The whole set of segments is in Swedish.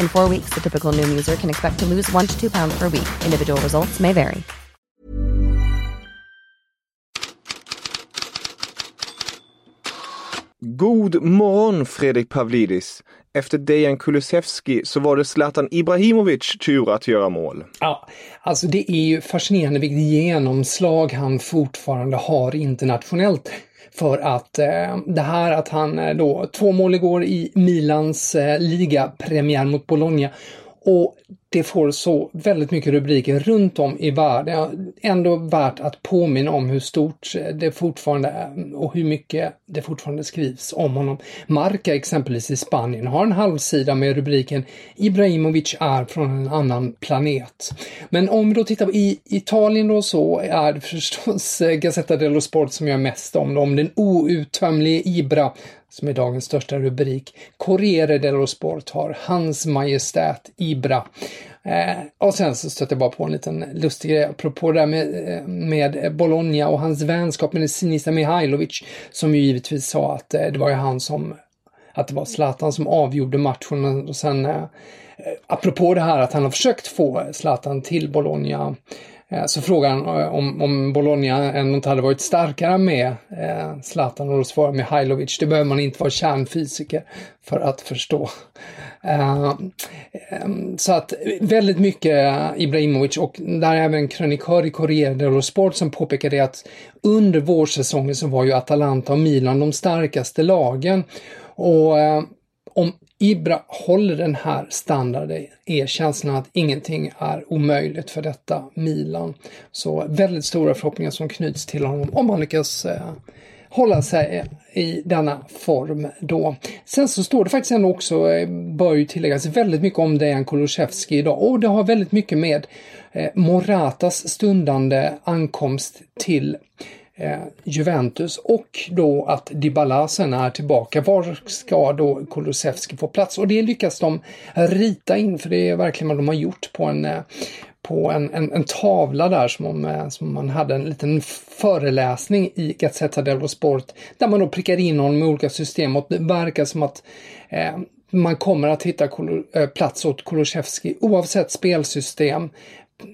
In four weeks, the typical Noom user can expect to lose one to two pounds per week. Individual results may vary. God morgon Fredrik Pavlidis. Efter Dejan Kulusevski så var det Zlatan Ibrahimovic tur att göra mål. Ja, alltså det är ju fascinerande vilket genomslag han fortfarande har internationellt. För att eh, det här att han eh, då, två mål igår i Milans eh, ligapremiär mot Bologna. Och det får så väldigt mycket rubriker runt om i världen. Ändå värt att påminna om hur stort det fortfarande är och hur mycket det fortfarande skrivs om honom. Marca exempelvis i Spanien har en halvsida med rubriken Ibrahimovic är från en annan planet. Men om vi då tittar på i Italien då så är det förstås Gazzetta dello Sport som gör mest om det, om den outtömlige Ibra som är dagens största rubrik. Corriere dello Sport har Hans Majestät Ibra. Eh, och sen så stötte jag bara på en liten lustig grej apropå det där med, eh, med Bologna och hans vänskap med Sinisa Mihailovic som ju givetvis sa att eh, det var ju han som att det var Zlatan som avgjorde matchen. Och sen eh, eh apropå det här att han har försökt få Zlatan till Bologna Eh, Eh, så frågar han eh, om, om Bologna ändå inte hade varit starkare med eh, Zlatan och då svarar Mihailovic. Det behöver man inte vara kärnfysiker för att förstå. Eh, ehm, så att väldigt mycket Ibrahimovic och där är även krönikör i Corriere dello Sport som påpekade att under vårsäsongen så var ju Atalanta och Milan de starkaste lagen. Och eh, om Ibra håller den här standarden är känslan att ingenting är omöjligt för detta Milan. Så väldigt stora förhoppningar som knyts till honom om han lyckas eh, hålla sig eh, i denna form då. Sen så står det faktiskt ändå också, eh, bör ju tilläggas, väldigt mycket om Dejan Kulusevski idag och det har väldigt mycket med eh, Moratas stundande ankomst till eh, Eh, Juventus och då att Dybala sen är tillbaka. Var ska då Kulusevski få plats? Och det lyckas de rita in, för det är verkligen vad de har gjort på en eh, på en, en, en, tavla där som, om, eh, som man hade en liten föreläsning i Gazzetta dello Sport där man då prickar in honom med olika system och det verkar som att eh, man kommer att hitta eh, plats åt Kulusevski oavsett spelsystem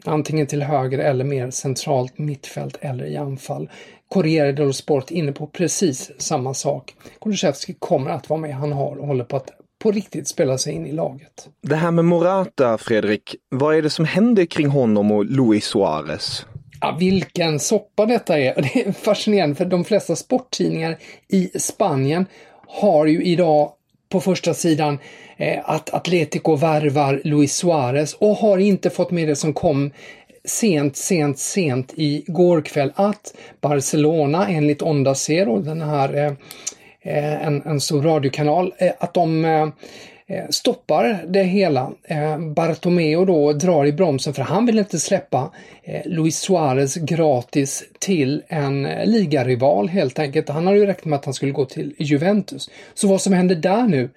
antingen till höger eller mer centralt mittfält eller i anfall. Corriere dello Sport inne på precis samma sak. Kulusevski kommer att vara med. Han har och håller på att på riktigt spela sig in i laget. Det här med Morata, Fredrik. Vad är det som händer kring honom och Luis Suarez? Ja, vilken soppa detta är. Det är fascinerande för de flesta sporttidningar i Spanien har ju idag på första sidan eh, att Atletico värvar Luis Suarez och har inte fått med det som kom sent, sent, sent i går kväll att Barcelona enligt Onda Cero, den här eh, eh, en, en stor radiokanal, eh, att de eh, Eh, stoppar det hela. Bartomeu Bartomeo då drar i bromsen för han vill inte släppa eh, Luis Suarez gratis till en ligarival helt enkelt. Han hade ju räknat med att han skulle gå till Juventus. Så vad som händer där nu,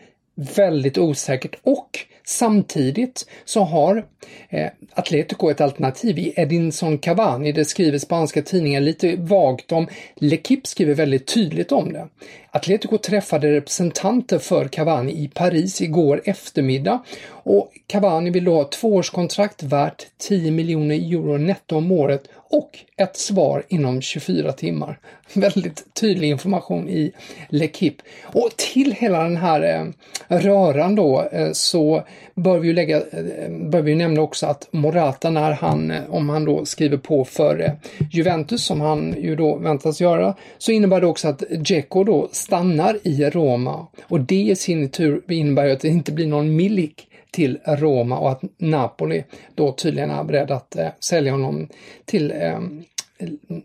väldigt osäkert och Samtidigt så har eh, Atletico ett alternativ i Edinson Cavani. Det skriver spanska tidningar lite vagt om. L'Equipe skriver väldigt tydligt om det. Atletico träffade representanter för Cavani i Paris igår eftermiddag och Cavani vill då ha ett tvåårskontrakt värt 10 miljoner euro netto om året och ett svar inom 24 timmar. Väldigt tydlig information i L'Equipe. Och till hela den här eh, röran då eh, så bör vi ju lägga, bör vi nämna också att Morata när han, om han då skriver på för eh, Juventus som han ju då väntas göra, så innebär det också att Dzeko då stannar i Roma. Och det i sin tur innebär ju att det inte blir någon Milik till Roma och att Napoli då tydligen är beredd att eh, sälja honom till eh,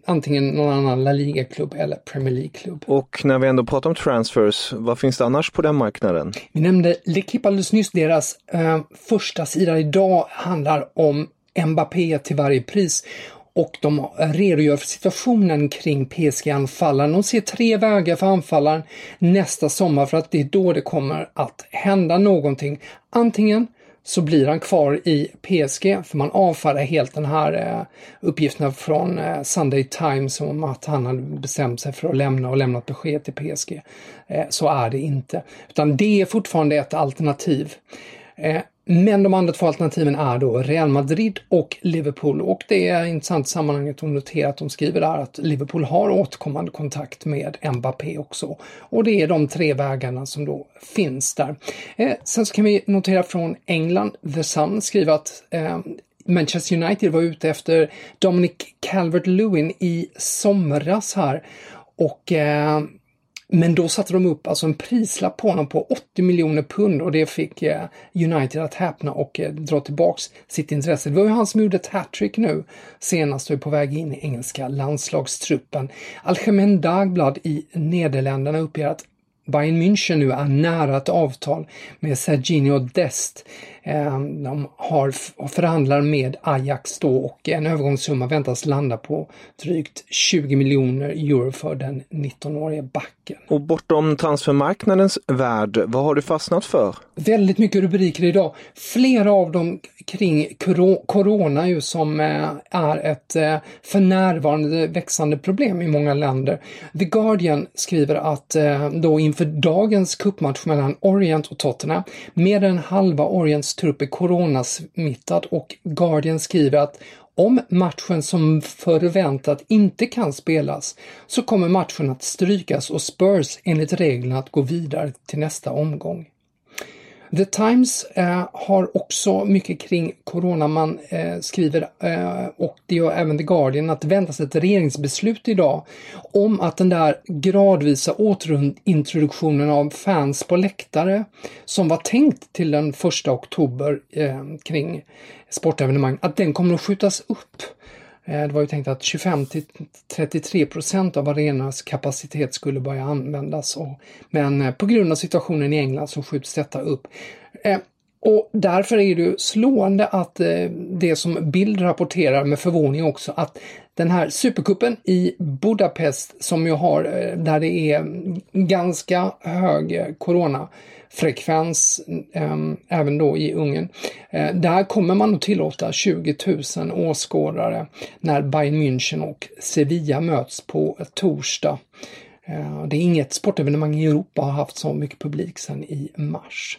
antingen någon annan La Liga-klubb eller Premier League-klubb. Och när vi ändå pratar om transfers, vad finns det annars på den marknaden? Vi nämnde L'Equipe alldeles nyss, deras eh, första sida idag handlar om Mbappé till varje pris och de redogör för situationen kring PSG-anfallaren. De ser tre vägar för anfallaren nästa sommar för att det är då det kommer att hända någonting. Antingen så blir han kvar i PSG för man avfärdar helt den här eh, uppgifterna från eh, Sunday Times om att han hade bestämt sig för att lämna och lämnat besked till PSG. Eh, så är det inte, utan det är fortfarande ett alternativ. Eh, men de andra två alternativen är då Real Madrid och Liverpool och det är intressant i sammanhanget att notera att de skriver där att Liverpool har återkommande kontakt med Mbappé också. Och det är de tre vägarna som då finns där. Eh, sen så kan vi notera från England, The Sun skriver att eh, Manchester United var ute efter Dominic Calvert-Lewin i somras här och eh, men då satte de upp alltså en prislapp på honom på 80 miljoner pund och det fick eh, United att häpna och eh, dra tillbaks sitt intresse. Det var ju han som gjorde ett hattrick nu senast och är på väg in i engelska landslagstruppen. Algemen Dagblad i Nederländerna uppger att Bayern München nu är nära ett avtal med Serginho Dest. Eh, de har förhandlar med Ajax då och en övergångssumma väntas landa på drygt 20 miljoner euro för den 19-årige backen. Och bortom transfermarknadens värld, vad har du fastnat för? Väldigt mycket rubriker idag. Flera av dem kring corona ju som eh, är ett eh, för närvarande växande problem i många länder. The Guardian skriver att då inför dagens cupmatch mellan Orient och Tottenham, mer än halva Orients trupp är coronasmittad och Guardian skriver att om matchen som förväntat inte kan spelas så kommer matchen att strykas och Spurs enligt reglerna att gå vidare till nästa omgång. The Times eh, har också mycket kring corona. Man eh, skriver, eh, och det gör även The Guardian, att det väntas ett regeringsbeslut idag om att den där gradvisa återintroduktionen av fans på läktare som var tänkt till den första oktober eh, kring sportevenemang, att den kommer att skjutas upp. Eh, det var ju tänkt att 25-33 procent av arenornas kapacitet skulle börja användas. Men eh, på grund av situationen i England så skjuts detta upp. Eh, och därför är det slående att eh, det som Bild rapporterar med förvåning också att den här superkuppen i Budapest som ju har, eh, där det är ganska hög eh, coronafrekvens ehm, även då i Ungern. Där kommer man att tillåta 20 000 åskådare när Bayern München och Sevilla möts på torsdag. Det är inget sportevenemang i Europa har haft så mycket publik sedan i mars.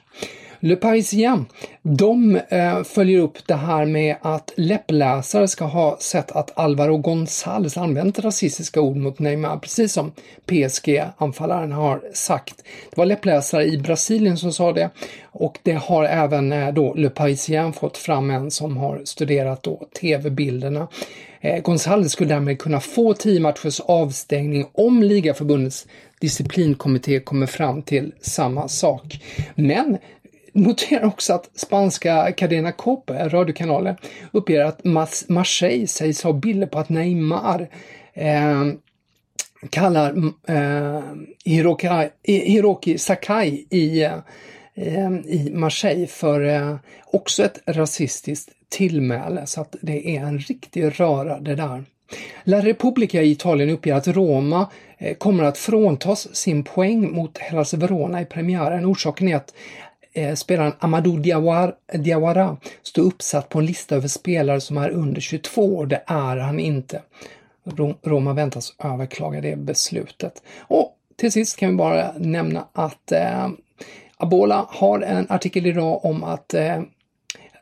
Le Parisien, de eh, följer upp det här med att läppläsare ska ha sett att Alvaro Gonzales använt rasistiska ord mot Neymar, precis som PSG-anfallaren har sagt. Det var läppläsare i Brasilien som sa det och det har även eh, då Le Parisien fått fram en som har studerat då tv-bilderna. Eh, skulle därmed kunna få 10 matchers avstängning om ligaförbundets disciplinkommitté kommer fram till samma sak. Men Notera också att spanska Cadena Cope, radiokanalen, uppger att Marseille sägs ha bilder på att Neymar eh, kallar eh, Hiroki, Hiroki Sakai i, eh, i Marseille för eh, också ett rasistiskt tillmäle. Så att det är en riktig röra det där. La Repubblica i Italien uppger att Roma eh, kommer att fråntas sin poäng mot Hellas Verona i premiären. Orsaken är att eh, spelaren Amadou Diawara, Diawara stå uppsatt på en lista över spelare som är under 22 år. Det är han inte. Roma väntas överklaga det beslutet. Och till sist kan vi bara nämna att eh, Abola har en artikel idag om att eh,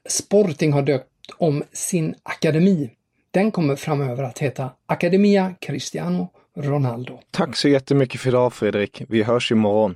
Sporting har döpt om sin akademi. Den kommer framöver att heta Academia Cristiano Ronaldo. Tack så jättemycket för idag Fredrik. Vi hörs imorgon.